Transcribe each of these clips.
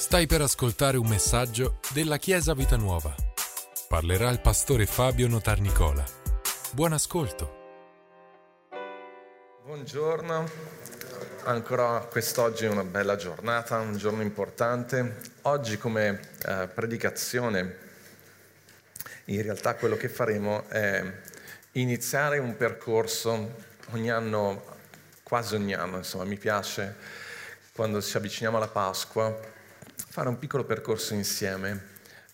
Stai per ascoltare un messaggio della Chiesa Vita Nuova. Parlerà il pastore Fabio Notarnicola. Buon ascolto. Buongiorno, ancora quest'oggi è una bella giornata, un giorno importante. Oggi come eh, predicazione, in realtà quello che faremo è iniziare un percorso ogni anno, quasi ogni anno, insomma, mi piace quando ci avviciniamo alla Pasqua fare un piccolo percorso insieme.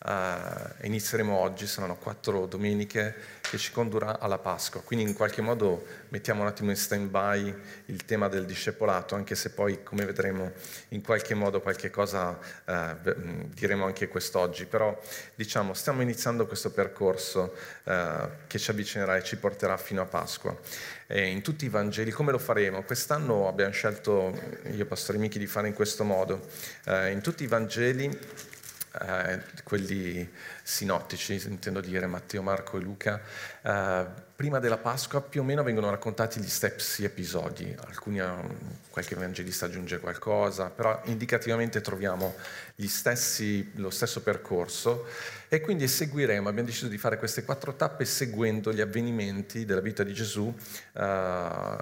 Uh, inizieremo oggi, saranno quattro domeniche che ci condurrà alla Pasqua. Quindi in qualche modo mettiamo un attimo in stand-by il tema del discepolato, anche se poi, come vedremo, in qualche modo qualche cosa uh, diremo anche quest'oggi. Però diciamo, stiamo iniziando questo percorso uh, che ci avvicinerà e ci porterà fino a Pasqua. E in tutti i Vangeli, come lo faremo? Quest'anno abbiamo scelto, io e Pastore Michi, di fare in questo modo. in tutti i Vangeli eh, quelli sinottici, intendo dire Matteo, Marco e Luca, eh, prima della Pasqua più o meno vengono raccontati gli stessi episodi, alcuni, qualche evangelista aggiunge qualcosa, però indicativamente troviamo stessi, lo stesso percorso e quindi seguiremo, abbiamo deciso di fare queste quattro tappe seguendo gli avvenimenti della vita di Gesù eh,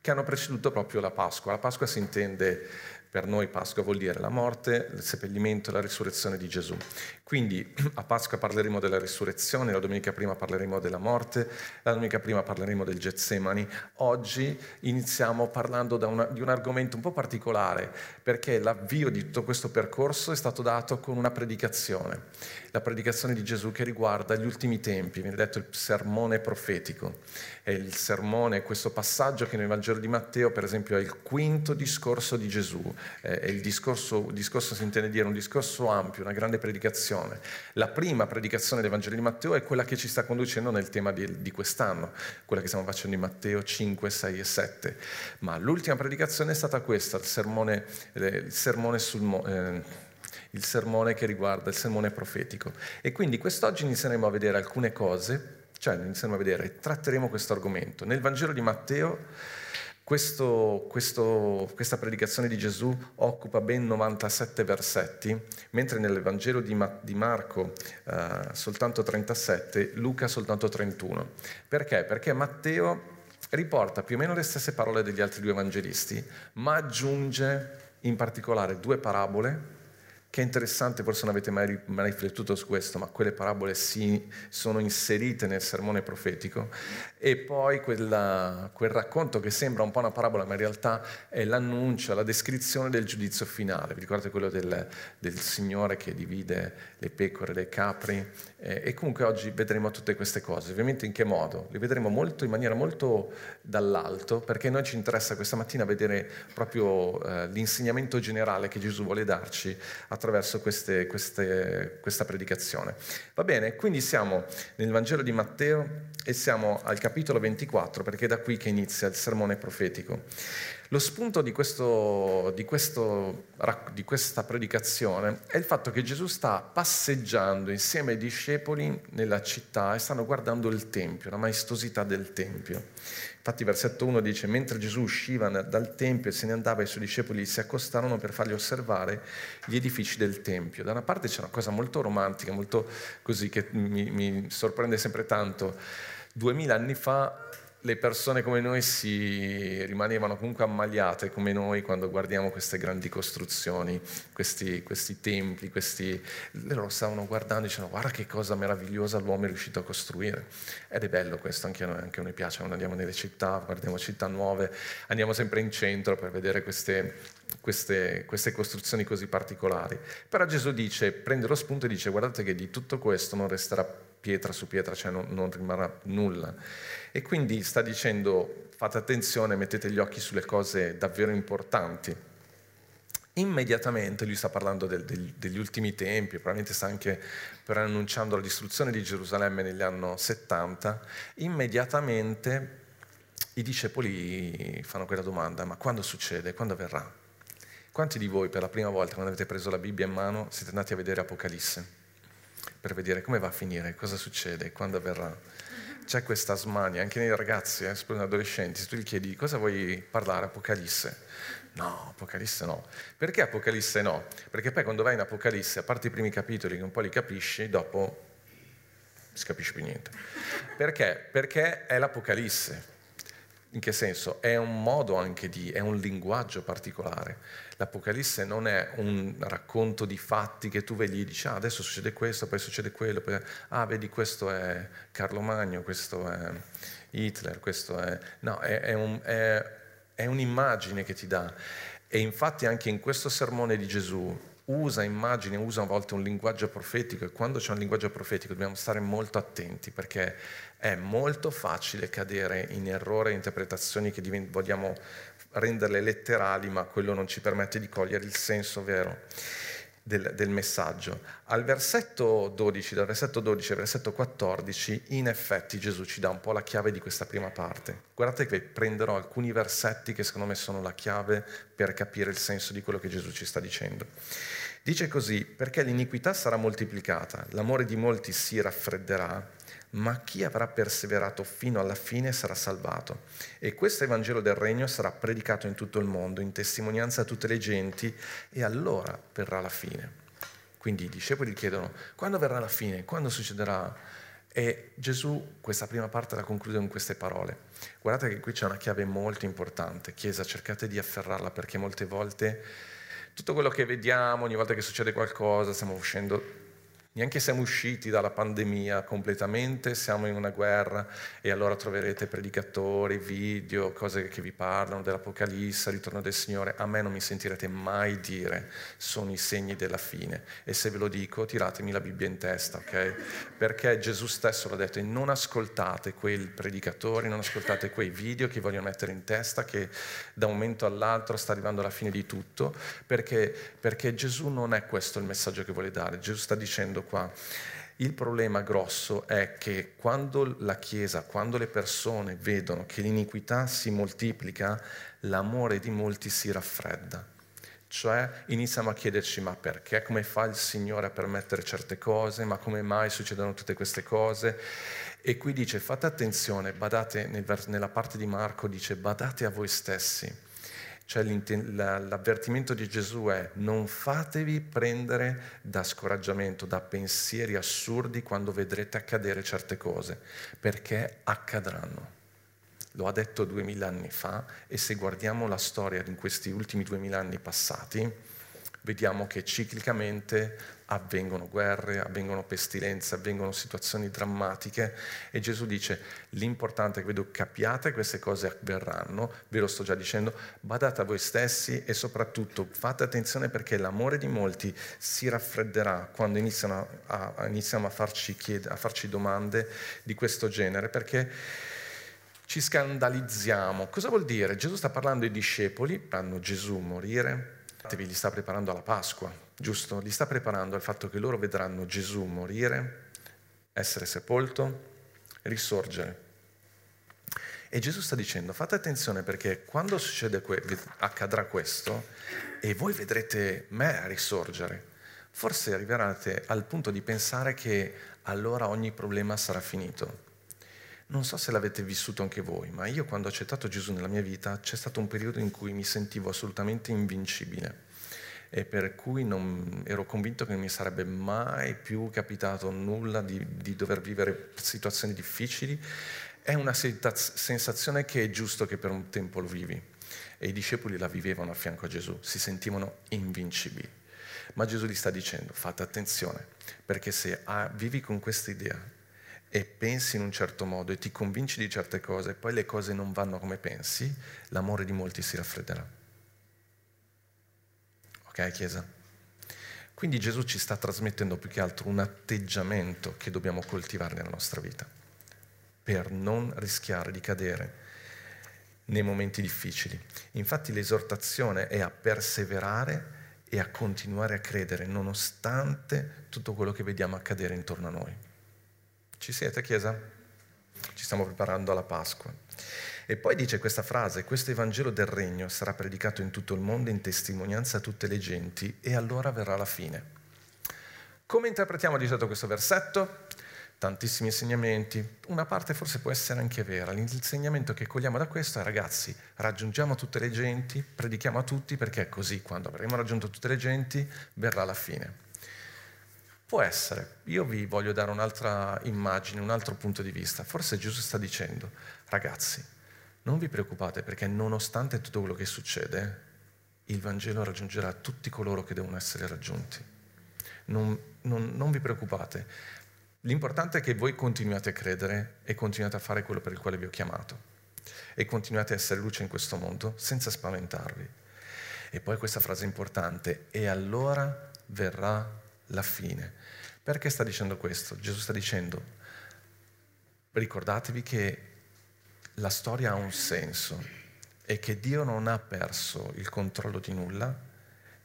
che hanno preceduto proprio la Pasqua. La Pasqua si intende per noi Pasqua vuol dire la morte, il seppellimento e la risurrezione di Gesù. Quindi a Pasqua parleremo della risurrezione, la domenica prima parleremo della morte, la domenica prima parleremo del Getsemani. Oggi iniziamo parlando una, di un argomento un po' particolare, perché l'avvio di tutto questo percorso è stato dato con una predicazione, la predicazione di Gesù che riguarda gli ultimi tempi, viene detto il sermone profetico. È il sermone, questo passaggio che nel Vangelo di Matteo, per esempio, è il quinto discorso di Gesù eh, il discorso, discorso si intende dire un discorso ampio, una grande predicazione. La prima predicazione del Vangelo di Matteo è quella che ci sta conducendo nel tema di, di quest'anno, quella che stiamo facendo in Matteo 5, 6 e 7. Ma l'ultima predicazione è stata questa, il sermone, eh, il sermone sul... Eh, il sermone che riguarda il sermone profetico. E quindi quest'oggi inizieremo a vedere alcune cose, cioè inizieremo a vedere, tratteremo questo argomento. Nel Vangelo di Matteo questo, questo, questa predicazione di Gesù occupa ben 97 versetti, mentre nel Vangelo di, Ma, di Marco eh, soltanto 37, Luca soltanto 31. Perché? Perché Matteo riporta più o meno le stesse parole degli altri due evangelisti, ma aggiunge in particolare due parabole che è interessante, forse non avete mai, riflettuto su questo, ma quelle parabole si sono inserite nel sermone profetico e poi quella, quel racconto che sembra un po' una parabola, ma in realtà è l'annuncio, la descrizione del giudizio finale. Vi ricordate quello del, del Signore che divide le pecore, le capri? Eh, e comunque oggi vedremo tutte queste cose. Ovviamente in che modo? Le vedremo molto, in maniera molto dall'alto, perché a noi ci interessa questa mattina vedere proprio eh, l'insegnamento generale che Gesù vuole darci attraverso queste, queste, questa predicazione. Va bene, quindi siamo nel Vangelo di Matteo e siamo al capitolo 24 perché è da qui che inizia il sermone profetico. Lo spunto di, questo, di, questo, di, questa predicazione è il fatto che Gesù sta passeggiando insieme ai discepoli nella città e stanno guardando il Tempio, la maestosità del Tempio. Infatti versetto 1 dice, mentre Gesù usciva dal Tempio e se ne andava, i suoi discepoli si accostarono per fargli osservare gli edifici del Tempio. Da una parte c'è una cosa molto romantica, molto così, che mi, mi sorprende sempre tanto. Duemila anni fa le persone come noi si rimanevano comunque ammaliate come noi quando guardiamo queste grandi costruzioni, questi, questi templi, questi... loro stavano guardando e dicevano guarda che cosa meravigliosa l'uomo è riuscito a costruire. Ed è bello questo, anche a noi, anche a noi piace, quando andiamo nelle città, guardiamo città nuove, andiamo sempre in centro per vedere queste, queste, queste costruzioni così particolari. Però Gesù dice, prende lo spunto e dice guardate che di tutto questo non resterà pietra su pietra, cioè non, non rimarrà nulla. E quindi sta dicendo fate attenzione, mettete gli occhi sulle cose davvero importanti. Immediatamente lui sta parlando del, del, degli ultimi tempi, probabilmente sta anche per annunciando la distruzione di Gerusalemme negli anni 70. Immediatamente i discepoli fanno quella domanda, ma quando succede? Quando avverrà? Quanti di voi per la prima volta, quando avete preso la Bibbia in mano, siete andati a vedere Apocalisse? Per vedere come va a finire, cosa succede, quando avverrà. C'è questa smania, anche nei ragazzi, eh, soprattutto adolescenti, se tu gli chiedi cosa vuoi parlare, Apocalisse, No, Apocalisse no. Perché Apocalisse no? Perché poi quando vai in Apocalisse, a parte i primi capitoli che un po' li capisci, dopo non si capisce più niente. Perché? Perché è l'Apocalisse. In che senso? È un modo anche di, è un linguaggio particolare. L'Apocalisse non è un racconto di fatti che tu vedi e dici, ah, adesso succede questo, poi succede quello, poi, ah, vedi, questo è Carlo Magno, questo è Hitler, questo è... No, è, è, un, è, è un'immagine che ti dà. E infatti anche in questo sermone di Gesù usa immagini, usa a volte un linguaggio profetico e quando c'è un linguaggio profetico dobbiamo stare molto attenti perché è molto facile cadere in errore e interpretazioni che vogliamo renderle letterali ma quello non ci permette di cogliere il senso vero del, del, messaggio. Al versetto 12, dal versetto 12 al versetto 14, in effetti Gesù ci dà un po' la chiave di questa prima parte. Guardate che prenderò alcuni versetti che secondo me sono la chiave per capire il senso di quello che Gesù ci sta dicendo. Dice così, perché l'iniquità sarà moltiplicata, l'amore di molti si raffredderà, ma chi avrà perseverato fino alla fine sarà salvato. E questo Evangelo del Regno sarà predicato in tutto il mondo, in testimonianza a tutte le genti, e allora verrà la fine. Quindi i discepoli chiedono, quando verrà la fine? Quando succederà? E Gesù questa prima parte la conclude con queste parole. Guardate che qui c'è una chiave molto importante. Chiesa, cercate di afferrarla perché molte volte tutto quello che vediamo, ogni volta che succede qualcosa, stiamo uscendo Neanche siamo usciti dalla pandemia completamente, siamo in una guerra e allora troverete predicatori, video, cose che vi parlano dell'Apocalisse, ritorno del Signore. A me non mi sentirete mai dire sono i segni della fine. E se ve lo dico, tiratemi la Bibbia in testa, ok? Perché Gesù stesso l'ha detto e non ascoltate quei predicatori, non ascoltate quei video che vogliono mettere in testa che da un momento all'altro sta arrivando la fine di tutto, perché, perché Gesù non è questo il messaggio che vuole dare. Gesù sta dicendo qua. Il problema grosso è che quando la Chiesa, quando le persone vedono che l'iniquità si moltiplica, l'amore di molti si raffredda. Cioè iniziamo a chiederci ma perché, come fa il Signore a permettere certe cose, ma come mai succedono tutte queste cose? E qui dice fate attenzione, badate, nella parte di Marco dice badate a voi stessi cioè l'avvertimento di Gesù è non fatevi prendere da scoraggiamento, da pensieri assurdi quando vedrete accadere certe cose, perché accadranno. Lo ha detto duemila anni fa e se guardiamo la storia in questi ultimi duemila anni passati, vediamo che ciclicamente avvengono guerre, avvengono pestilenze, avvengono situazioni drammatiche e Gesù dice l'importante è che vedo capiate queste cose avverranno, ve lo sto già dicendo, badate a voi stessi e soprattutto fate attenzione perché l'amore di molti si raffredderà quando iniziano a, a, iniziamo a farci, chied- a farci domande di questo genere perché ci scandalizziamo. Cosa vuol dire? Gesù sta parlando ai discepoli, fanno Gesù morire, li sta preparando alla Pasqua, giusto? Li sta preparando al fatto che loro vedranno Gesù morire, essere sepolto, risorgere. E Gesù sta dicendo, fate attenzione perché quando succede que- accadrà questo e voi vedrete me risorgere, forse arriverete al punto di pensare che allora ogni problema sarà finito. Non so se l'avete vissuto anche voi, ma io quando ho accettato Gesù nella mia vita c'è stato un periodo in cui mi sentivo assolutamente invincibile e per cui non, ero convinto che non mi sarebbe mai più capitato nulla di, di dover vivere situazioni difficili. È una sensazione che è giusto che per un tempo lo vivi e i discepoli la vivevano a fianco a Gesù, si sentivano invincibili. Ma Gesù gli sta dicendo, fate attenzione, perché se ah, vivi con questa idea e pensi in un certo modo e ti convinci di certe cose e poi le cose non vanno come pensi, l'amore di molti si raffredderà. Ok, Chiesa? Quindi Gesù ci sta trasmettendo più che altro un atteggiamento che dobbiamo coltivare nella nostra vita per non rischiare di cadere nei momenti difficili. Infatti l'esortazione è a perseverare e a continuare a credere nonostante tutto quello che vediamo accadere intorno a noi. Ci siete, Chiesa? Ci stiamo preparando alla Pasqua. E poi dice questa frase, questo Evangelo del Regno sarà predicato in tutto il mondo in testimonianza a tutte le genti e allora verrà la fine. Come interpretiamo di solito questo versetto? tantissimi insegnamenti, una parte forse può essere anche vera. L'insegnamento che cogliamo da questo è ragazzi, raggiungiamo tutte le genti, predichiamo a tutti perché è così, quando avremo raggiunto tutte le genti verrà la fine. Può essere, io vi voglio dare un'altra immagine, un altro punto di vista. Forse Gesù sta dicendo, ragazzi, non vi preoccupate perché nonostante tutto quello che succede, il Vangelo raggiungerà tutti coloro che devono essere raggiunti. Non, non, non vi preoccupate. L'importante è che voi continuate a credere e continuate a fare quello per il quale vi ho chiamato e continuate a essere luce in questo mondo senza spaventarvi. E poi questa frase importante, e allora verrà la fine. Perché sta dicendo questo? Gesù sta dicendo, ricordatevi che la storia ha un senso e che Dio non ha perso il controllo di nulla,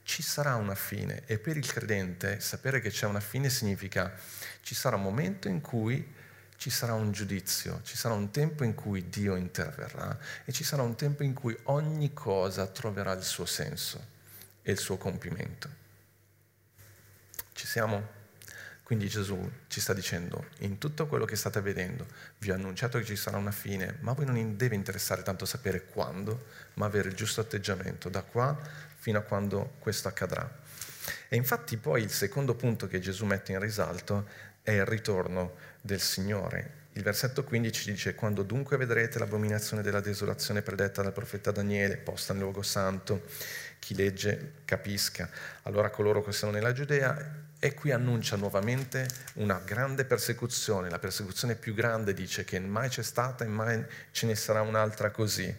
ci sarà una fine e per il credente sapere che c'è una fine significa ci sarà un momento in cui ci sarà un giudizio, ci sarà un tempo in cui Dio interverrà e ci sarà un tempo in cui ogni cosa troverà il suo senso e il suo compimento. Ci siamo? Quindi Gesù ci sta dicendo, in tutto quello che state vedendo, vi ho annunciato che ci sarà una fine, ma a voi non deve interessare tanto sapere quando, ma avere il giusto atteggiamento da qua fino a quando questo accadrà. E infatti poi il secondo punto che Gesù mette in risalto è il ritorno del Signore. Il versetto 15 dice, quando dunque vedrete l'abominazione della desolazione predetta dal profeta Daniele, posta nel luogo santo, chi legge capisca. Allora coloro che sono nella Giudea e qui annuncia nuovamente una grande persecuzione, la persecuzione più grande dice che mai c'è stata e mai ce ne sarà un'altra così.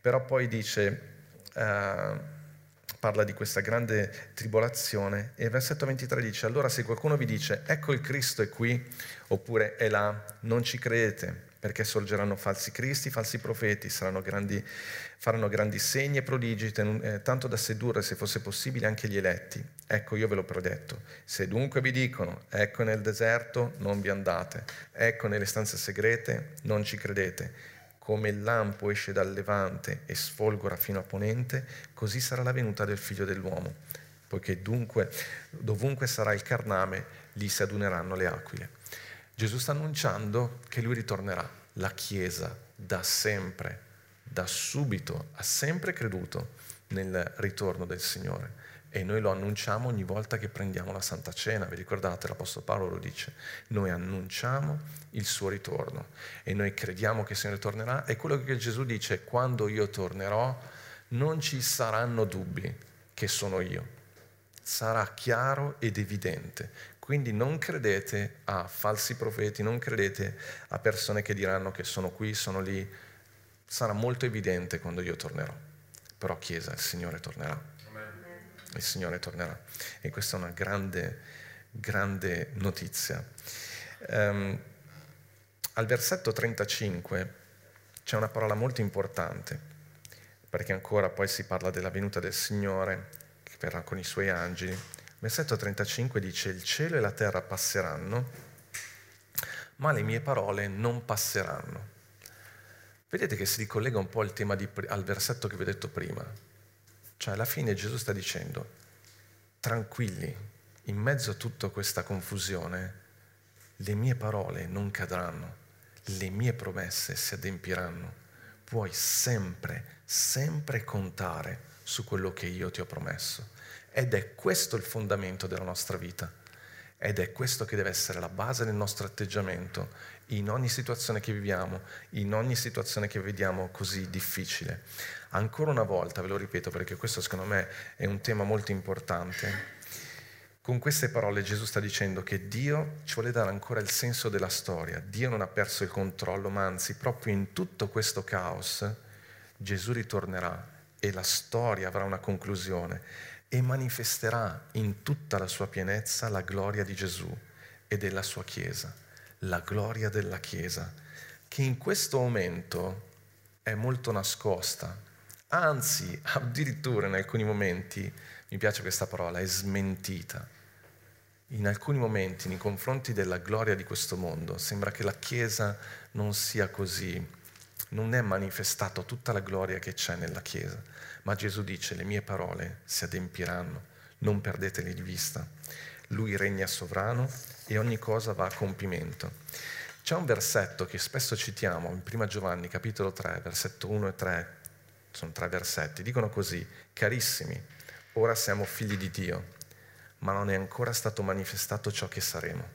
Però poi dice, uh, parla di questa grande tribolazione e il versetto 23 dice, allora se qualcuno vi dice, ecco il Cristo è qui, oppure è là, non ci credete perché sorgeranno falsi cristi, falsi profeti, grandi, faranno grandi segni e prodigi, eh, tanto da sedurre, se fosse possibile, anche gli eletti. Ecco, io ve l'ho predetto. Se dunque vi dicono, ecco nel deserto, non vi andate, ecco nelle stanze segrete, non ci credete. Come il lampo esce dal levante e sfolgora fino a ponente, così sarà la venuta del figlio dell'uomo. Poiché dunque, dovunque sarà il carname, lì si aduneranno le aquile. Gesù sta annunciando che lui ritornerà. La Chiesa da sempre, da subito, ha sempre creduto nel ritorno del Signore e noi lo annunciamo ogni volta che prendiamo la Santa Cena. Vi ricordate, l'Apostolo Paolo lo dice, noi annunciamo il suo ritorno e noi crediamo che il Signore tornerà e quello che Gesù dice, quando io tornerò non ci saranno dubbi che sono io. Sarà chiaro ed evidente. Quindi non credete a falsi profeti, non credete a persone che diranno che sono qui, sono lì. Sarà molto evidente quando io tornerò. Però Chiesa, il Signore tornerà. Il Signore tornerà. E questa è una grande, grande notizia. Um, al versetto 35 c'è una parola molto importante, perché ancora poi si parla della venuta del Signore, che verrà con i suoi angeli. Versetto 35 dice, il cielo e la terra passeranno, ma le mie parole non passeranno. Vedete che si ricollega un po' al, di, al versetto che vi ho detto prima. Cioè alla fine Gesù sta dicendo, tranquilli, in mezzo a tutta questa confusione, le mie parole non cadranno, le mie promesse si adempiranno. Puoi sempre, sempre contare su quello che io ti ho promesso. Ed è questo il fondamento della nostra vita. Ed è questo che deve essere la base del nostro atteggiamento in ogni situazione che viviamo, in ogni situazione che vediamo così difficile. Ancora una volta, ve lo ripeto perché questo secondo me è un tema molto importante, con queste parole Gesù sta dicendo che Dio ci vuole dare ancora il senso della storia. Dio non ha perso il controllo, ma anzi proprio in tutto questo caos Gesù ritornerà e la storia avrà una conclusione e manifesterà in tutta la sua pienezza la gloria di Gesù e della sua Chiesa, la gloria della Chiesa, che in questo momento è molto nascosta, anzi addirittura in alcuni momenti, mi piace questa parola, è smentita. In alcuni momenti, nei confronti della gloria di questo mondo, sembra che la Chiesa non sia così, non è manifestata tutta la gloria che c'è nella Chiesa ma Gesù dice le mie parole si adempiranno, non perdetele di vista. lui regna sovrano e ogni cosa va a compimento. C'è un versetto che spesso citiamo in 1 Giovanni capitolo 3, versetto 1 e 3, sono tre versetti, dicono così, carissimi, ora siamo figli di Dio, ma non è ancora stato manifestato ciò che saremo.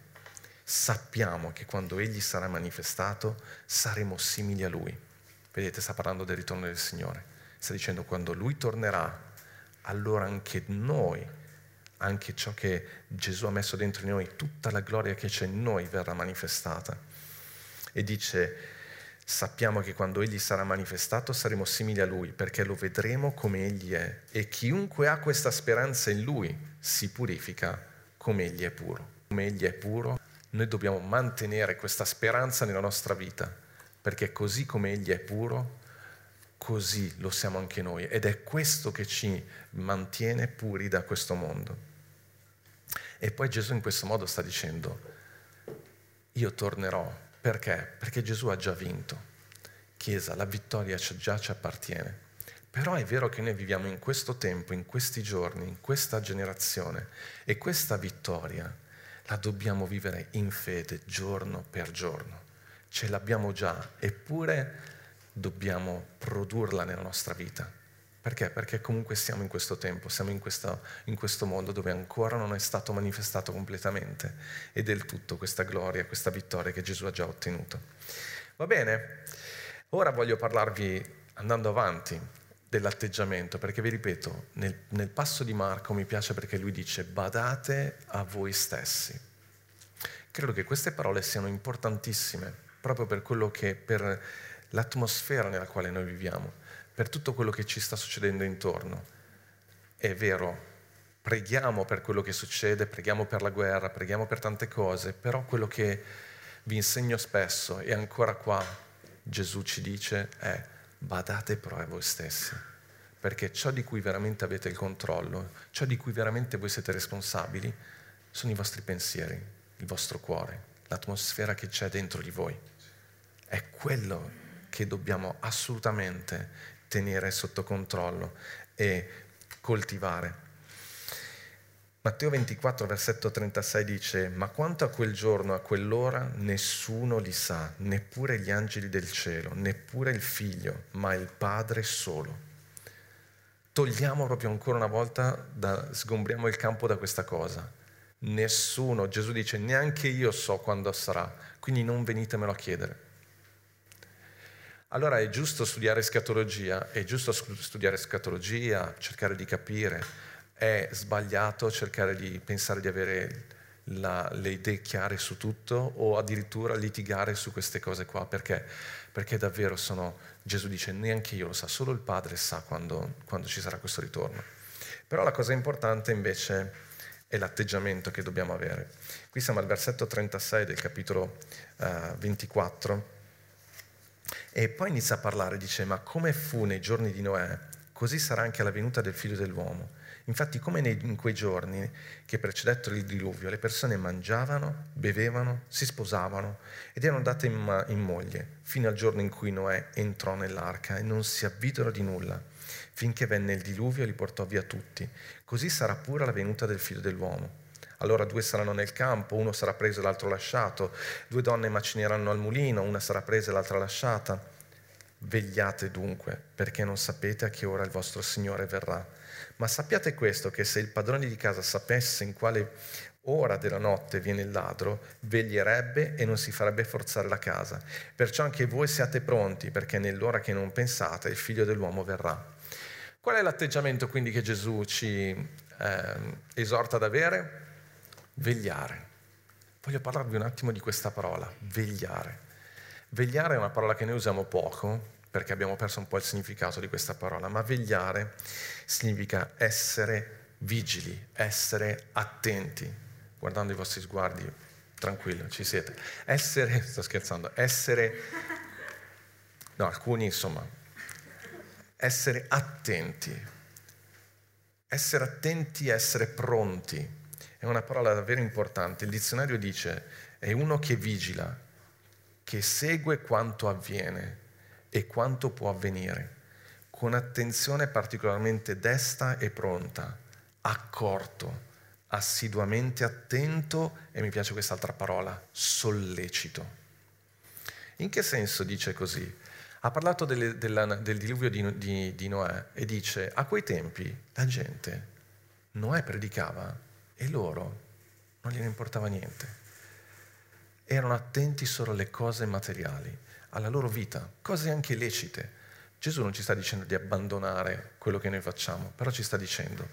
Sappiamo che quando Egli sarà manifestato saremo simili a Lui. Vedete, sta parlando del ritorno del Signore. Sta dicendo quando Lui tornerà, allora anche noi, anche ciò che Gesù ha messo dentro di noi, tutta la gloria che c'è in noi verrà manifestata. E dice, sappiamo che quando Egli sarà manifestato saremo simili a Lui, perché lo vedremo come Egli è. E chiunque ha questa speranza in Lui si purifica come Egli è puro. Come Egli è puro, noi dobbiamo mantenere questa speranza nella nostra vita, perché così come Egli è puro, così lo siamo anche noi. Ed è questo che ci mantiene puri da questo mondo. E poi Gesù in questo modo sta dicendo, io tornerò. Perché? Perché Gesù ha già vinto. Chiesa, la vittoria già ci appartiene. Però è vero che noi viviamo in questo tempo, in questi giorni, in questa generazione e questa vittoria la dobbiamo vivere in fede giorno per giorno. Ce l'abbiamo già, eppure dobbiamo produrla nella nostra vita. Perché? Perché comunque siamo in questo tempo, siamo in, questa, in questo mondo dove ancora non è stato manifestato completamente e del tutto questa gloria, questa vittoria che Gesù ha già ottenuto. Va bene? Ora voglio parlarvi, andando avanti, dell'atteggiamento, perché vi ripeto, nel, nel passo di Marco mi piace perché lui dice badate a voi stessi. Credo che queste parole siano importantissime, proprio per quello che, per l'atmosfera nella quale noi viviamo per tutto quello che ci sta succedendo intorno. È vero, preghiamo per quello che succede, preghiamo per la guerra, preghiamo per tante cose, però quello che vi insegno spesso e ancora qua Gesù ci dice è badate però a voi stessi, perché ciò di cui veramente avete il controllo, ciò di cui veramente voi siete responsabili, sono i vostri pensieri, il vostro cuore, l'atmosfera che c'è dentro di voi. È quello che dobbiamo assolutamente tenere sotto controllo e coltivare. Matteo 24, versetto 36 dice, ma quanto a quel giorno, a quell'ora, nessuno li sa, neppure gli angeli del cielo, neppure il figlio, ma il Padre solo. Togliamo proprio ancora una volta, da, sgombriamo il campo da questa cosa. Nessuno, Gesù dice, neanche io so quando sarà, quindi non venitemelo a chiedere. Allora è giusto studiare scatologia, è giusto studiare scatologia, cercare di capire, è sbagliato cercare di pensare di avere la, le idee chiare su tutto o addirittura litigare su queste cose qua, perché? Perché davvero sono, Gesù dice, neanche io lo sa, solo il Padre sa quando, quando ci sarà questo ritorno. Però la cosa importante invece è l'atteggiamento che dobbiamo avere. Qui siamo al versetto 36 del capitolo uh, 24 e poi inizia a parlare, dice, ma come fu nei giorni di Noè, così sarà anche alla venuta del figlio dell'uomo. Infatti, come in quei giorni che precedettero il diluvio, le persone mangiavano, bevevano, si sposavano ed erano date in, in moglie, fino al giorno in cui Noè entrò nell'arca e non si avvidero di nulla, finché venne il diluvio e li portò via tutti. Così sarà pure la venuta del figlio dell'uomo allora due saranno nel campo, uno sarà preso e l'altro lasciato, due donne macineranno al mulino, una sarà presa e l'altra lasciata. Vegliate dunque, perché non sapete a che ora il vostro Signore verrà. Ma sappiate questo, che se il padrone di casa sapesse in quale ora della notte viene il ladro, veglierebbe e non si farebbe forzare la casa. Perciò anche voi siate pronti, perché nell'ora che non pensate il figlio dell'uomo verrà. Qual è l'atteggiamento quindi che Gesù ci eh, esorta ad avere? Vegliare. Voglio parlarvi un attimo di questa parola, vegliare. Vegliare è una parola che noi usiamo poco perché abbiamo perso un po' il significato di questa parola, ma vegliare significa essere vigili, essere attenti. Guardando i vostri sguardi, tranquillo, ci siete. Essere, sto scherzando, essere, no, alcuni insomma, essere attenti. Essere attenti, essere pronti è una parola davvero importante. Il dizionario dice è uno che vigila, che segue quanto avviene e quanto può avvenire, con attenzione particolarmente desta e pronta, accorto, assiduamente attento e mi piace quest'altra parola, sollecito. In che senso dice così? Ha parlato delle, della, del diluvio di, di, di Noè e dice a quei tempi la gente, Noè predicava e loro non gliene importava niente. Erano attenti solo alle cose materiali, alla loro vita, cose anche lecite. Gesù non ci sta dicendo di abbandonare quello che noi facciamo, però ci sta dicendo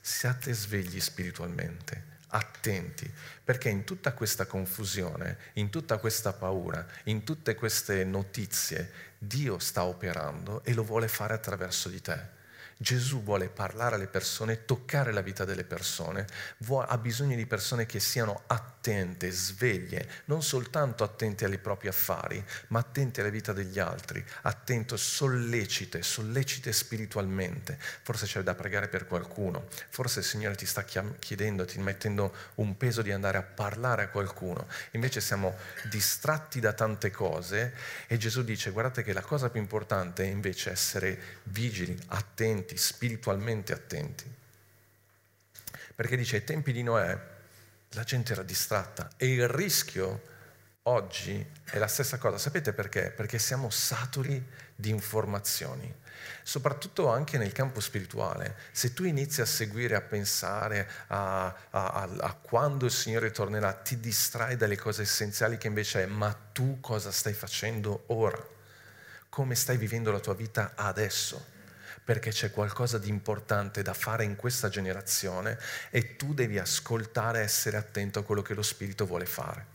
siate svegli spiritualmente, attenti, perché in tutta questa confusione, in tutta questa paura, in tutte queste notizie, Dio sta operando e lo vuole fare attraverso di te. Gesù vuole parlare alle persone, toccare la vita delle persone, ha bisogno di persone che siano attente, sveglie, non soltanto attente ai propri affari, ma attente alla vita degli altri, attento, sollecite, sollecite spiritualmente. Forse c'è da pregare per qualcuno, forse il Signore ti sta chiedendo, ti mettendo un peso di andare a parlare a qualcuno. Invece siamo distratti da tante cose e Gesù dice guardate che la cosa più importante è invece essere vigili, attenti spiritualmente attenti. Perché dice, ai tempi di Noè la gente era distratta e il rischio oggi è la stessa cosa. Sapete perché? Perché siamo saturi di informazioni, soprattutto anche nel campo spirituale. Se tu inizi a seguire, a pensare a, a, a, quando il Signore tornerà, ti distrai dalle cose essenziali che invece è, ma tu cosa stai facendo ora? Come stai vivendo la tua vita adesso? Perché c'è qualcosa di importante da fare in questa generazione e tu devi ascoltare e essere attento a quello che lo Spirito vuole fare,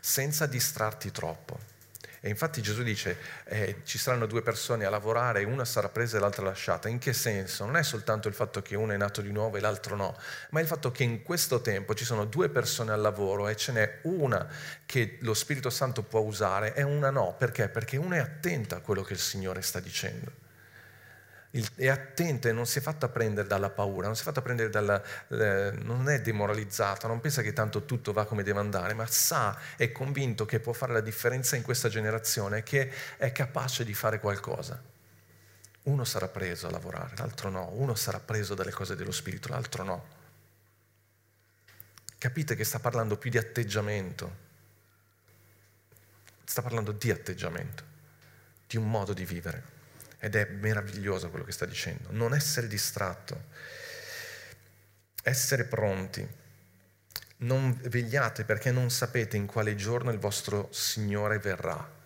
senza distrarti troppo. E infatti Gesù dice, eh, ci saranno due persone a lavorare, una sarà presa e l'altra lasciata. In che senso? Non è soltanto il fatto che uno è nato di nuovo e l'altro no, ma è il fatto che in questo tempo ci sono due persone al lavoro e ce n'è una che lo Spirito Santo può usare e una no. Perché? Perché una è attenta a quello che il Signore sta dicendo è attenta e non si è fatta prendere dalla paura, non si è fatta prendere dalla... Non è demoralizzata, non pensa che tanto tutto va come deve andare, ma sa, è convinto che può fare la differenza in questa generazione, che è capace di fare qualcosa. Uno sarà preso a lavorare, l'altro no, uno sarà preso dalle cose dello Spirito, l'altro no. Capite che sta parlando più di atteggiamento, sta parlando di atteggiamento, di un modo di vivere. Ed è meraviglioso quello che sta dicendo. Non essere distratto, essere pronti. Non vegliate perché non sapete in quale giorno il vostro Signore verrà.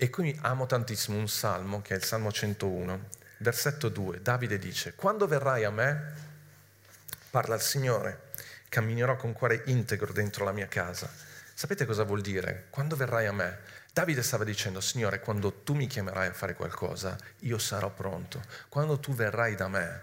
E qui amo tantissimo un salmo che è il Salmo 101, versetto 2. Davide dice, quando verrai a me, parla il Signore, camminerò con cuore integro dentro la mia casa. Sapete cosa vuol dire? Quando verrai a me, Davide stava dicendo, Signore, quando tu mi chiamerai a fare qualcosa, io sarò pronto. Quando tu verrai da me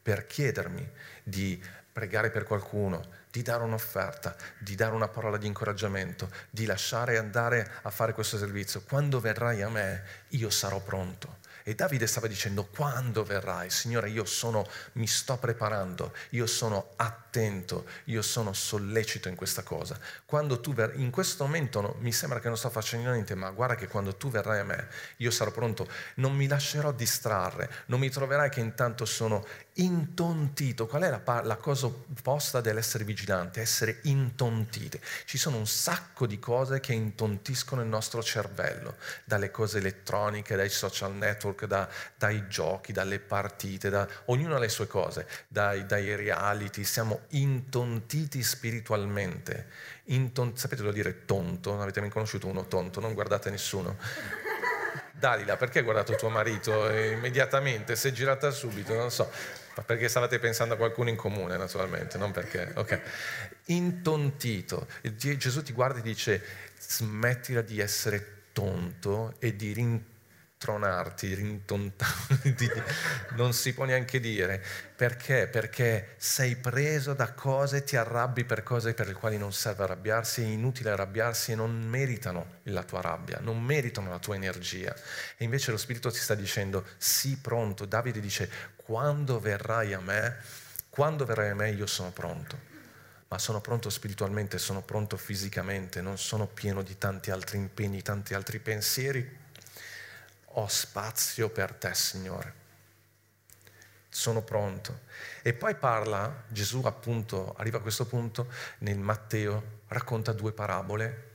per chiedermi di pregare per qualcuno, di dare un'offerta, di dare una parola di incoraggiamento, di lasciare andare a fare questo servizio, quando verrai a me, io sarò pronto. E Davide stava dicendo, quando verrai? Signore, io sono, mi sto preparando, io sono attento, io sono sollecito in questa cosa. Quando tu ver- in questo momento no, mi sembra che non sto facendo niente, ma guarda che quando tu verrai a me, io sarò pronto, non mi lascerò distrarre, non mi troverai che intanto sono intontito. Qual è la, la cosa opposta dell'essere vigilante? Essere intontite. Ci sono un sacco di cose che intontiscono il nostro cervello, dalle cose elettroniche, dai social network, da, dai giochi, dalle partite, da, ognuno ha le sue cose, dai, dai reality, siamo intontiti spiritualmente. Inton- sapete lo dire tonto? Non avete mai conosciuto uno tonto? Non guardate nessuno. Dalila, perché hai guardato tuo marito immediatamente? Si è girata subito, non so, perché stavate pensando a qualcuno in comune, naturalmente, non perché. Ok. Intontito. Gesù ti guarda e dice: smettila di essere tonto e di rintontire tronarti, rintontarti, non si può neanche dire. Perché? Perché sei preso da cose, ti arrabbi per cose per le quali non serve arrabbiarsi, è inutile arrabbiarsi e non meritano la tua rabbia, non meritano la tua energia. E invece lo Spirito ti sta dicendo, sii pronto. Davide dice, quando verrai a me, quando verrai a me io sono pronto ma sono pronto spiritualmente, sono pronto fisicamente, non sono pieno di tanti altri impegni, tanti altri pensieri, ho spazio per te, Signore. sono pronto. E poi parla, Gesù appunto arriva a questo punto nel Matteo, racconta due parabole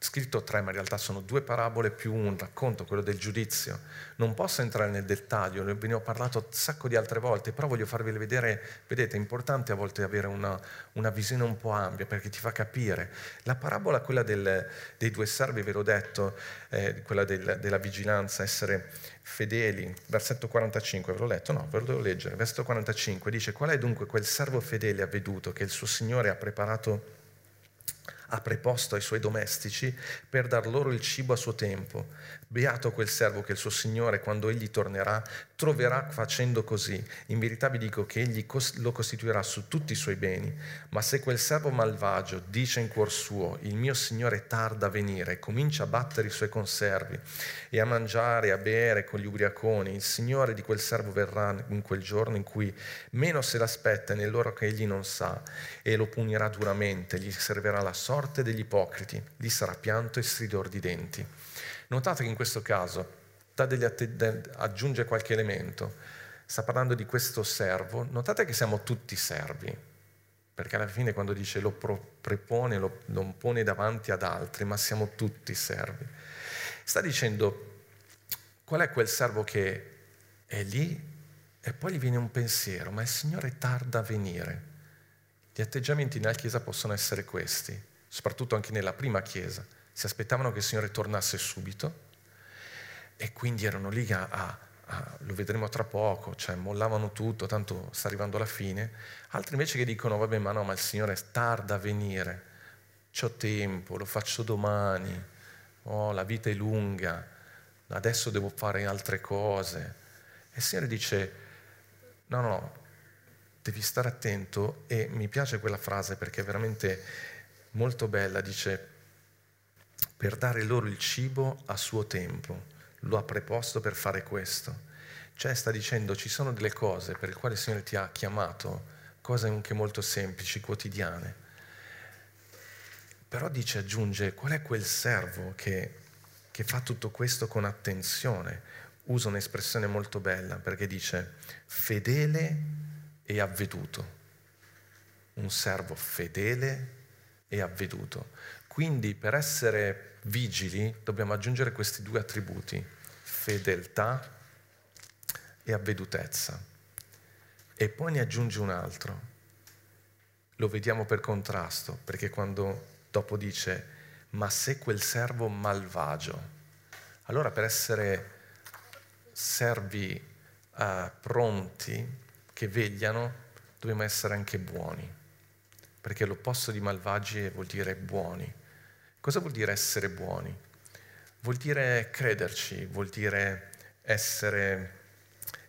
scritto tre, ma in realtà sono due parabole più un racconto, quello del giudizio. Non posso entrare nel dettaglio, ne ho parlato un sacco di altre volte, però voglio farvi vedere, vedete, è importante a volte avere una, una visione un po' ampia perché ti fa capire. La parabola, quella del, dei due servi, ve l'ho detto, eh, quella del, della vigilanza, essere fedeli, versetto 45, ve l'ho letto? No, ve lo devo leggere. Versetto 45 dice, qual è dunque quel servo fedele avveduto che il suo Signore ha preparato ha preposto ai suoi domestici per dar loro il cibo a suo tempo. Beato quel servo che il suo Signore, quando egli tornerà, troverà facendo così. In verità vi dico che egli lo costituirà su tutti i suoi beni. Ma se quel servo malvagio dice in cuor suo, il mio Signore tarda a venire, comincia a battere i suoi conservi e a mangiare e a bere con gli ubriaconi, il Signore di quel servo verrà in quel giorno in cui meno se l'aspetta e nell'ora che egli non sa, e lo punirà duramente, gli servirà la sorte degli ipocriti, gli sarà pianto e stridor di denti. Notate che in questo caso att- aggiunge qualche elemento, sta parlando di questo servo, notate che siamo tutti servi, perché alla fine quando dice lo prepone, lo, non pone davanti ad altri, ma siamo tutti servi. Sta dicendo qual è quel servo che è lì e poi gli viene un pensiero, ma il Signore tarda a venire. Gli atteggiamenti nella Chiesa possono essere questi, soprattutto anche nella prima Chiesa si aspettavano che il Signore tornasse subito e quindi erano lì a, a, a, lo vedremo tra poco, cioè mollavano tutto, tanto sta arrivando la fine. Altri invece che dicono, vabbè ma no, ma il Signore tarda a venire, ho tempo, lo faccio domani, oh, la vita è lunga, adesso devo fare altre cose. E il Signore dice, no, no, devi stare attento. E mi piace quella frase perché è veramente molto bella, dice, per dare loro il cibo a suo tempo. Lo ha preposto per fare questo. Cioè sta dicendo ci sono delle cose per le quali il Signore ti ha chiamato, cose anche molto semplici, quotidiane. Però dice, aggiunge, qual è quel servo che, che fa tutto questo con attenzione? Usa un'espressione molto bella perché dice fedele e avveduto. Un servo fedele e avveduto. Quindi per essere vigili dobbiamo aggiungere questi due attributi, fedeltà e avvedutezza. E poi ne aggiunge un altro. Lo vediamo per contrasto, perché quando dopo dice, ma se quel servo malvagio, allora per essere servi uh, pronti, che vegliano, dobbiamo essere anche buoni, perché l'opposto di malvagi vuol dire buoni. Cosa vuol dire essere buoni? Vuol dire crederci, vuol dire essere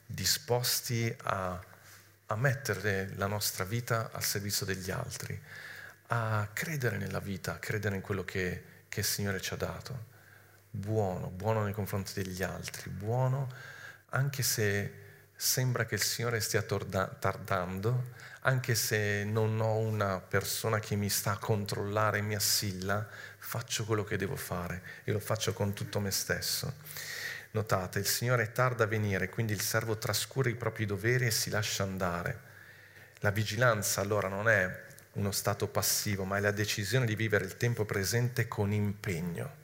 disposti a, a mettere la nostra vita al servizio degli altri, a credere nella vita, a credere in quello che, che il Signore ci ha dato. Buono, buono nei confronti degli altri, buono anche se sembra che il Signore stia torda- tardando, anche se non ho una persona che mi sta a controllare e mi assilla, faccio quello che devo fare e lo faccio con tutto me stesso. Notate, il Signore tarda a venire, quindi il servo trascura i propri doveri e si lascia andare. La vigilanza allora non è uno stato passivo, ma è la decisione di vivere il tempo presente con impegno,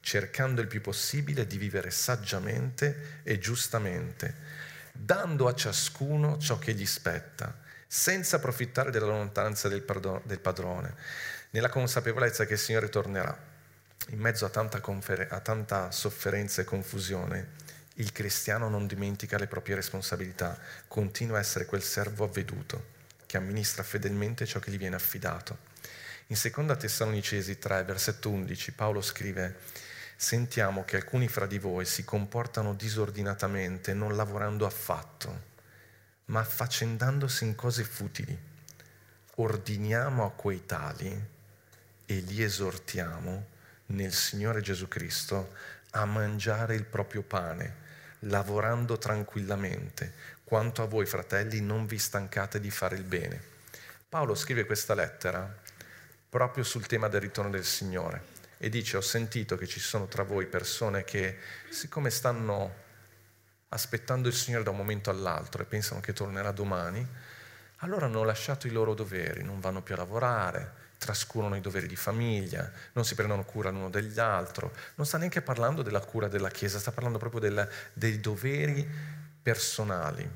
cercando il più possibile di vivere saggiamente e giustamente, dando a ciascuno ciò che gli spetta, senza approfittare della lontananza del padrone nella consapevolezza che il Signore tornerà. In mezzo a tanta, confer- a tanta sofferenza e confusione, il cristiano non dimentica le proprie responsabilità, continua a essere quel servo avveduto che amministra fedelmente ciò che gli viene affidato. In 2 Tessalonicesi 3, versetto 11, Paolo scrive, sentiamo che alcuni fra di voi si comportano disordinatamente, non lavorando affatto, ma affaccendandosi in cose futili. Ordiniamo a quei tali e li esortiamo nel Signore Gesù Cristo a mangiare il proprio pane, lavorando tranquillamente. Quanto a voi, fratelli, non vi stancate di fare il bene. Paolo scrive questa lettera proprio sul tema del ritorno del Signore e dice ho sentito che ci sono tra voi persone che siccome stanno aspettando il Signore da un momento all'altro e pensano che tornerà domani, allora hanno lasciato i loro doveri, non vanno più a lavorare, trascurano i doveri di famiglia, non si prendono cura l'uno dell'altro, non sta neanche parlando della cura della Chiesa, sta parlando proprio della, dei doveri personali.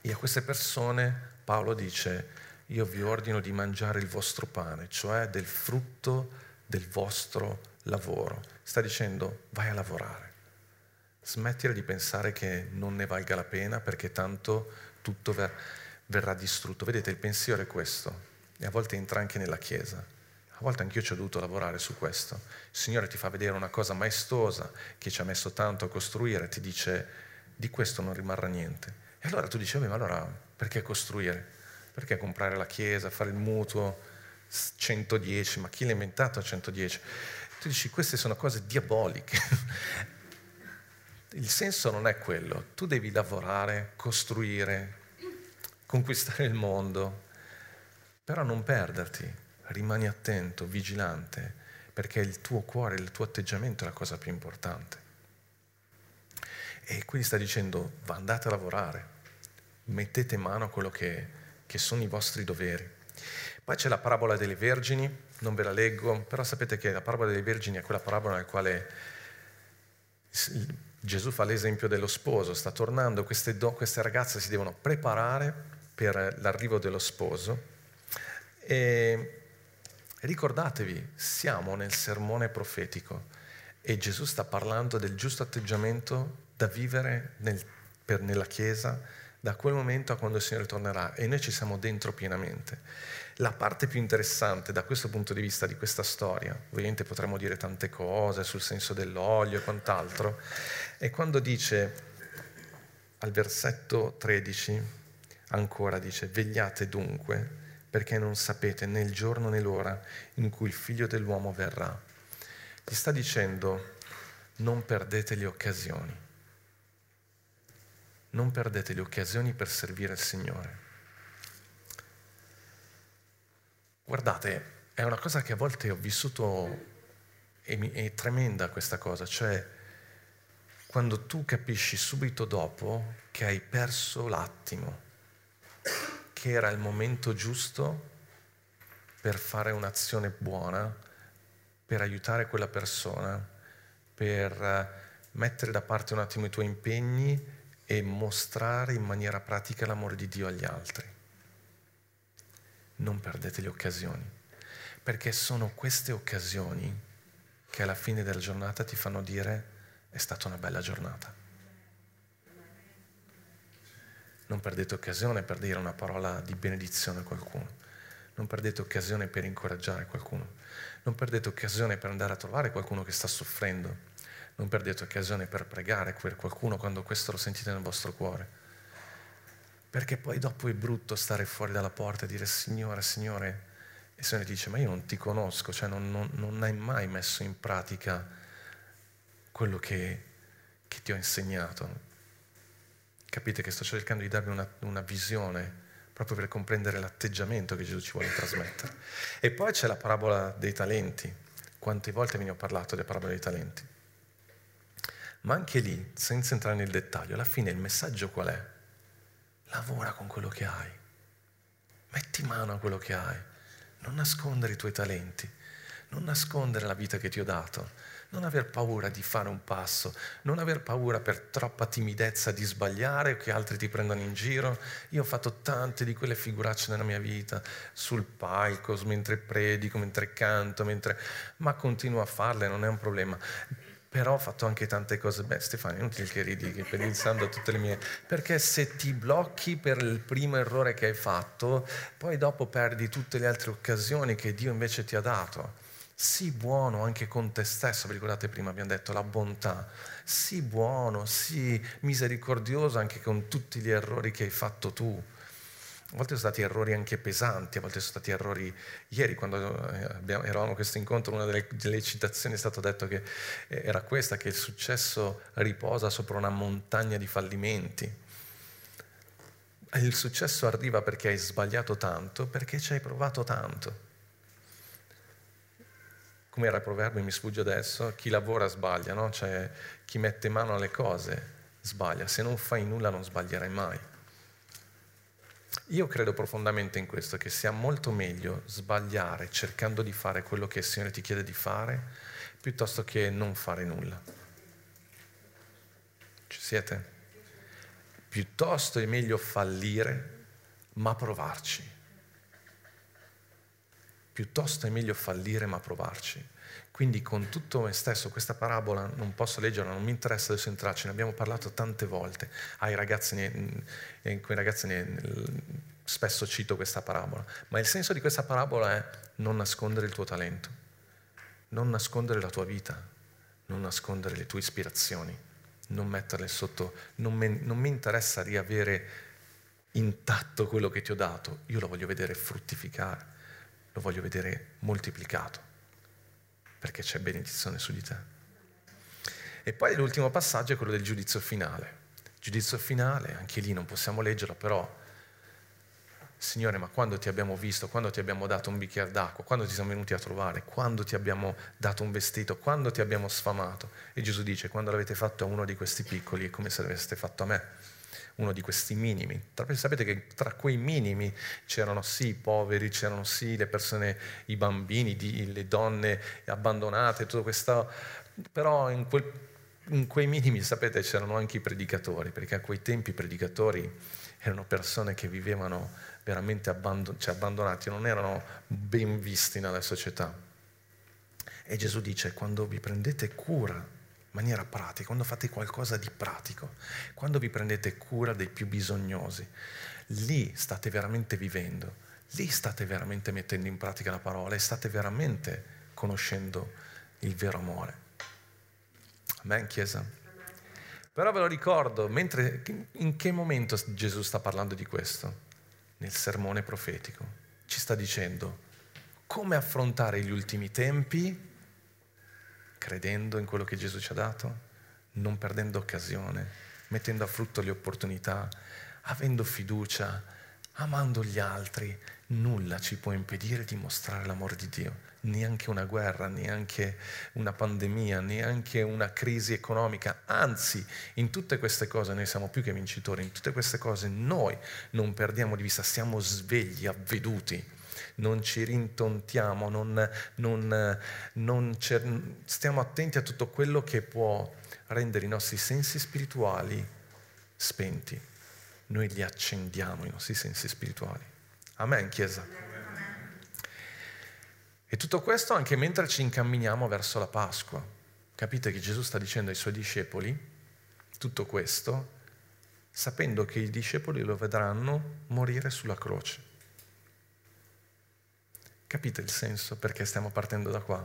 E a queste persone Paolo dice, io vi ordino di mangiare il vostro pane, cioè del frutto del vostro lavoro. Sta dicendo, vai a lavorare. Smettila di pensare che non ne valga la pena perché tanto tutto ver- verrà distrutto. Vedete, il pensiero è questo e a volte entra anche nella Chiesa. A volte anch'io ci ho dovuto lavorare su questo. Il Signore ti fa vedere una cosa maestosa che ci ha messo tanto a costruire, ti dice di questo non rimarrà niente. E allora tu dici, ma allora perché costruire? Perché comprare la Chiesa, fare il mutuo 110? Ma chi l'ha inventato a 110? Tu dici, queste sono cose diaboliche. Il senso non è quello. Tu devi lavorare, costruire, conquistare il mondo, però non perderti, rimani attento, vigilante, perché il tuo cuore, il tuo atteggiamento è la cosa più importante. E quindi sta dicendo, andate a lavorare, mettete mano a quello che, che sono i vostri doveri. Poi c'è la parabola delle vergini, non ve la leggo, però sapete che la parabola delle vergini è quella parabola nella quale Gesù fa l'esempio dello sposo, sta tornando, queste, do, queste ragazze si devono preparare per l'arrivo dello sposo e ricordatevi, siamo nel sermone profetico e Gesù sta parlando del giusto atteggiamento da vivere nel, per, nella Chiesa da quel momento a quando il Signore tornerà e noi ci siamo dentro pienamente. La parte più interessante da questo punto di vista di questa storia, ovviamente potremmo dire tante cose sul senso dell'olio e quant'altro, è quando dice al versetto 13, ancora dice, vegliate dunque perché non sapete né il giorno né l'ora in cui il figlio dell'uomo verrà. Ti sta dicendo non perdete le occasioni. Non perdete le occasioni per servire il Signore. Guardate, è una cosa che a volte ho vissuto, e è tremenda questa cosa, cioè quando tu capisci subito dopo che hai perso l'attimo che era il momento giusto per fare un'azione buona, per aiutare quella persona, per eh, mettere da parte un attimo i tuoi impegni e mostrare in maniera pratica l'amore di Dio agli altri. Non perdete le occasioni, perché sono queste occasioni che alla fine della giornata ti fanno dire è stata una bella giornata. Non perdete occasione per dire una parola di benedizione a qualcuno. Non perdete occasione per incoraggiare qualcuno. Non perdete occasione per andare a trovare qualcuno che sta soffrendo. Non perdete occasione per pregare per qualcuno quando questo lo sentite nel vostro cuore. Perché poi dopo è brutto stare fuori dalla porta e dire Signore, Signore, e il Signore dice ma io non ti conosco, cioè non, non, non hai mai messo in pratica quello che, che ti ho insegnato Capite che sto cercando di darvi una, una visione proprio per comprendere l'atteggiamento che Gesù ci vuole trasmettere. E poi c'è la parabola dei talenti. Quante volte ve ne ho parlato della parabola dei talenti? Ma anche lì, senza entrare nel dettaglio, alla fine il messaggio qual è? Lavora con quello che hai. Metti mano a quello che hai. Non nascondere i tuoi talenti. Non nascondere la vita che ti ho dato non aver paura di fare un passo, non aver paura per troppa timidezza di sbagliare o che altri ti prendano in giro. Io ho fatto tante di quelle figuracce nella mia vita, sul palco, mentre predico, mentre canto, mentre... ma continuo a farle, non è un problema. Però ho fatto anche tante cose. Beh, Stefano, è inutile che ridi, pensando a tutte le mie... Perché se ti blocchi per il primo errore che hai fatto, poi dopo perdi tutte le altre occasioni che Dio invece ti ha dato. Sii buono anche con te stesso, vi ricordate prima abbiamo detto la bontà. Sii buono, sii misericordioso anche con tutti gli errori che hai fatto tu. A volte sono stati errori anche pesanti, a volte sono stati errori. Ieri, quando eh, abbiamo, eravamo a questo incontro, una delle, delle, citazioni è stato detto che eh, era questa: che il successo riposa sopra una montagna di fallimenti. Il successo arriva perché hai sbagliato tanto, perché ci hai provato tanto come era il proverbio, mi sfugge adesso, chi lavora sbaglia, no? cioè chi mette mano alle cose sbaglia, se non fai nulla non sbaglierai mai. Io credo profondamente in questo, che sia molto meglio sbagliare cercando di fare quello che il Signore ti chiede di fare, piuttosto che non fare nulla. Ci siete? Piuttosto è meglio fallire, ma provarci. Piuttosto è meglio fallire, ma provarci. Quindi con tutto me stesso, questa parabola non posso leggerla, non mi interessa adesso entrarci, ne abbiamo parlato tante volte, ai ragazzi, ne, quei ragazzi spesso cito questa parabola, ma il senso di questa parabola è non nascondere il tuo talento, non nascondere la tua vita, non nascondere le tue ispirazioni, non metterle sotto, non, me, non mi interessa riavere intatto quello che ti ho dato, io lo voglio vedere fruttificare, lo voglio vedere moltiplicato perché c'è benedizione su di te. E poi l'ultimo passaggio è quello del giudizio finale. Giudizio finale, anche lì non possiamo leggerlo, però, Signore, ma quando ti abbiamo visto, quando ti abbiamo dato un bicchiere d'acqua, quando ti siamo venuti a trovare, quando ti abbiamo dato un vestito, quando ti abbiamo sfamato? E Gesù dice, quando l'avete fatto a uno di questi piccoli è come se l'aveste fatto a me uno di questi minimi. Sapete che tra quei minimi c'erano sì i poveri, c'erano sì le persone, i bambini, le donne abbandonate, tutto questo, però in, quel, in quei minimi, sapete, c'erano anche i predicatori, perché a quei tempi i predicatori erano persone che vivevano veramente abbandon- cioè abbandonati, non erano ben visti nella società. E Gesù dice, quando vi prendete cura maniera pratica, quando fate qualcosa di pratico, quando vi prendete cura dei più bisognosi, lì state veramente vivendo, lì state veramente mettendo in pratica la parola e state veramente conoscendo il vero amore. Amen, Chiesa? Però ve lo ricordo, mentre, in che momento Gesù sta parlando di questo? Nel sermone profetico. Ci sta dicendo come affrontare gli ultimi tempi credendo in quello che Gesù ci ha dato, non perdendo occasione, mettendo a frutto le opportunità, avendo fiducia, amando gli altri, nulla ci può impedire di mostrare l'amore di Dio, neanche una guerra, neanche una pandemia, neanche una crisi economica, anzi in tutte queste cose noi siamo più che vincitori, in tutte queste cose noi non perdiamo di vista, siamo svegli, avveduti non ci rintontiamo, non, non, non stiamo attenti a tutto quello che può rendere i nostri sensi spirituali spenti. Noi li accendiamo, i nostri sensi spirituali. Amen, Chiesa. E tutto questo anche mentre ci incamminiamo verso la Pasqua. Capite che Gesù sta dicendo ai suoi discepoli tutto questo sapendo che i discepoli lo vedranno morire sulla croce. Capite il senso perché stiamo partendo da qua?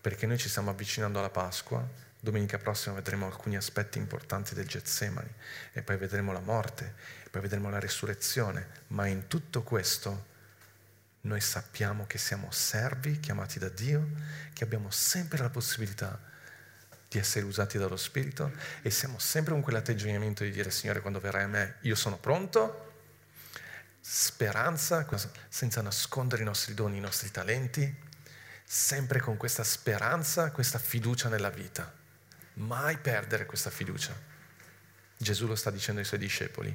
Perché noi ci stiamo avvicinando alla Pasqua, domenica prossima vedremo alcuni aspetti importanti del Getsemani e poi vedremo la morte, poi vedremo la resurrezione, ma in tutto questo noi sappiamo che siamo servi chiamati da Dio, che abbiamo sempre la possibilità di essere usati dallo Spirito e siamo sempre con quell'atteggiamento di dire Signore quando verrai a me io sono pronto speranza, senza nascondere i nostri doni, i nostri talenti, sempre con questa speranza, questa fiducia nella vita. Mai perdere questa fiducia. Gesù lo sta dicendo ai suoi discepoli,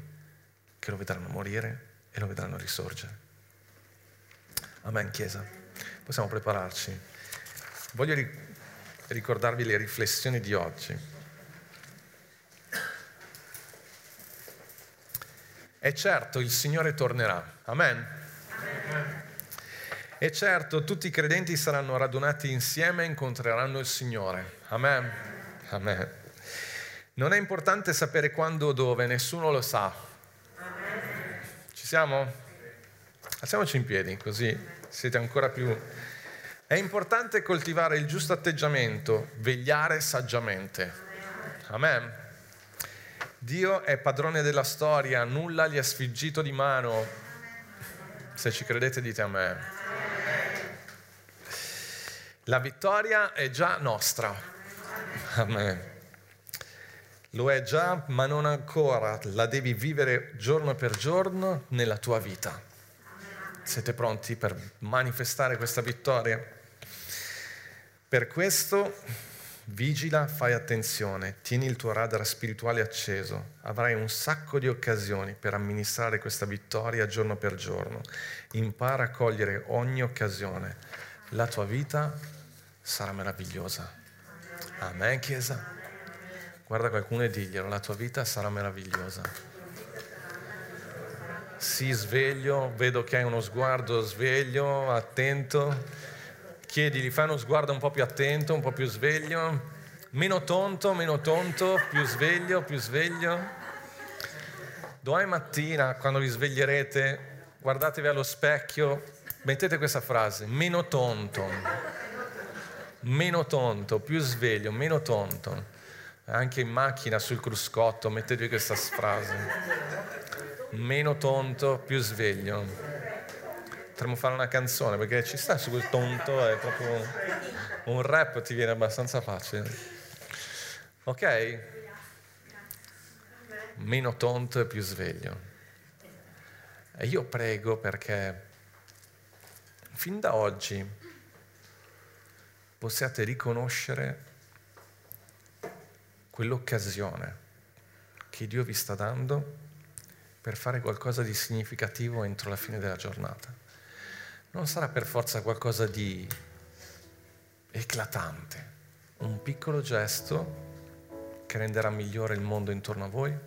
che lo vedranno morire e lo vedranno risorgere. Amen, Chiesa. Possiamo prepararci. Voglio ricordarvi le riflessioni di oggi. E certo il Signore tornerà. Amen. Amen. E certo tutti i credenti saranno radunati insieme e incontreranno il Signore. Amen. Amen. Non è importante sapere quando o dove, nessuno lo sa. Ci siamo? Alziamoci in piedi, così siete ancora più... È importante coltivare il giusto atteggiamento, vegliare saggiamente. Amen. Dio è padrone della storia, nulla gli è sfuggito di mano. Se ci credete dite a me. La vittoria è già nostra. Amen. Lo è già, ma non ancora. La devi vivere giorno per giorno nella tua vita. Siete pronti per manifestare questa vittoria? Per questo Vigila, fai attenzione, tieni il tuo radar spirituale acceso, avrai un sacco di occasioni per amministrare questa vittoria giorno per giorno. Impara a cogliere ogni occasione. La tua vita sarà meravigliosa. Amen, Chiesa. Guarda qualcuno e diglielo, la tua vita sarà meravigliosa. Sii sveglio, vedo che hai uno sguardo sveglio, attento chiedigli, fai uno sguardo un po' più attento, un po' più sveglio, meno tonto, meno tonto, più sveglio, più sveglio. Domani mattina, quando vi sveglierete, guardatevi allo specchio, mettete questa frase, meno tonto, meno tonto, più sveglio, meno tonto. Anche in macchina, sul cruscotto, mettetevi questa frase, meno tonto, più sveglio potremmo fare una canzone perché ci sta su quel tonto, è proprio un rap ti viene abbastanza facile. Ok? Meno tonto e più sveglio. E io prego perché fin da oggi possiate riconoscere quell'occasione che Dio vi sta dando per fare qualcosa di significativo entro la fine della giornata non sarà per forza qualcosa di eclatante, un piccolo gesto che renderà migliore il mondo intorno a voi,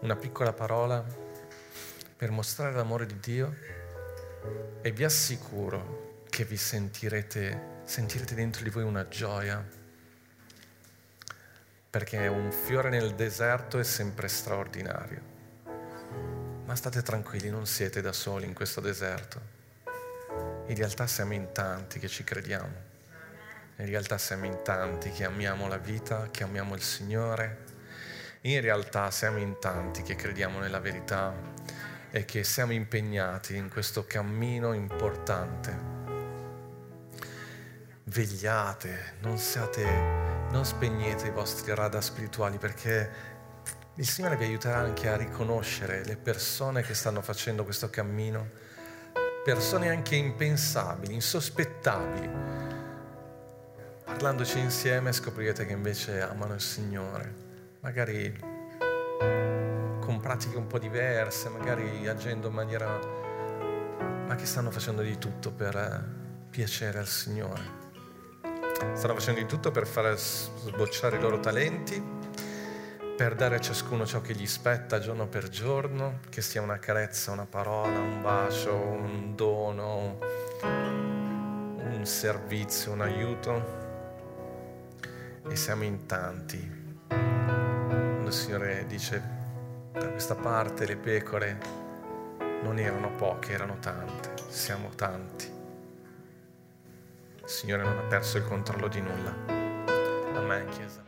una piccola parola per mostrare l'amore di Dio. E vi assicuro che vi sentirete, sentirete dentro di voi una gioia, perché un fiore nel deserto è sempre straordinario. Ma state tranquilli, non siete da soli in questo deserto. In realtà siamo in tanti che ci crediamo. In realtà siamo in tanti che amiamo la vita, che amiamo il Signore. In realtà siamo in tanti che crediamo nella verità e che siamo impegnati in questo cammino importante. Vegliate, non siate, non spegnete i vostri radar spirituali perché il Signore vi aiuterà anche a riconoscere le persone che stanno facendo questo cammino, persone anche impensabili, insospettabili. Parlandoci insieme scoprirete che invece amano il Signore, magari con pratiche un po' diverse, magari agendo in maniera... ma che stanno facendo di tutto per piacere al Signore. Stanno facendo di tutto per far sbocciare i loro talenti per dare a ciascuno ciò che gli spetta giorno per giorno, che sia una carezza, una parola, un bacio, un dono, un servizio, un aiuto. E siamo in tanti. Quando il Signore dice da questa parte le pecore non erano poche, erano tante, siamo tanti. Il Signore non ha perso il controllo di nulla. Amen, Chiesa.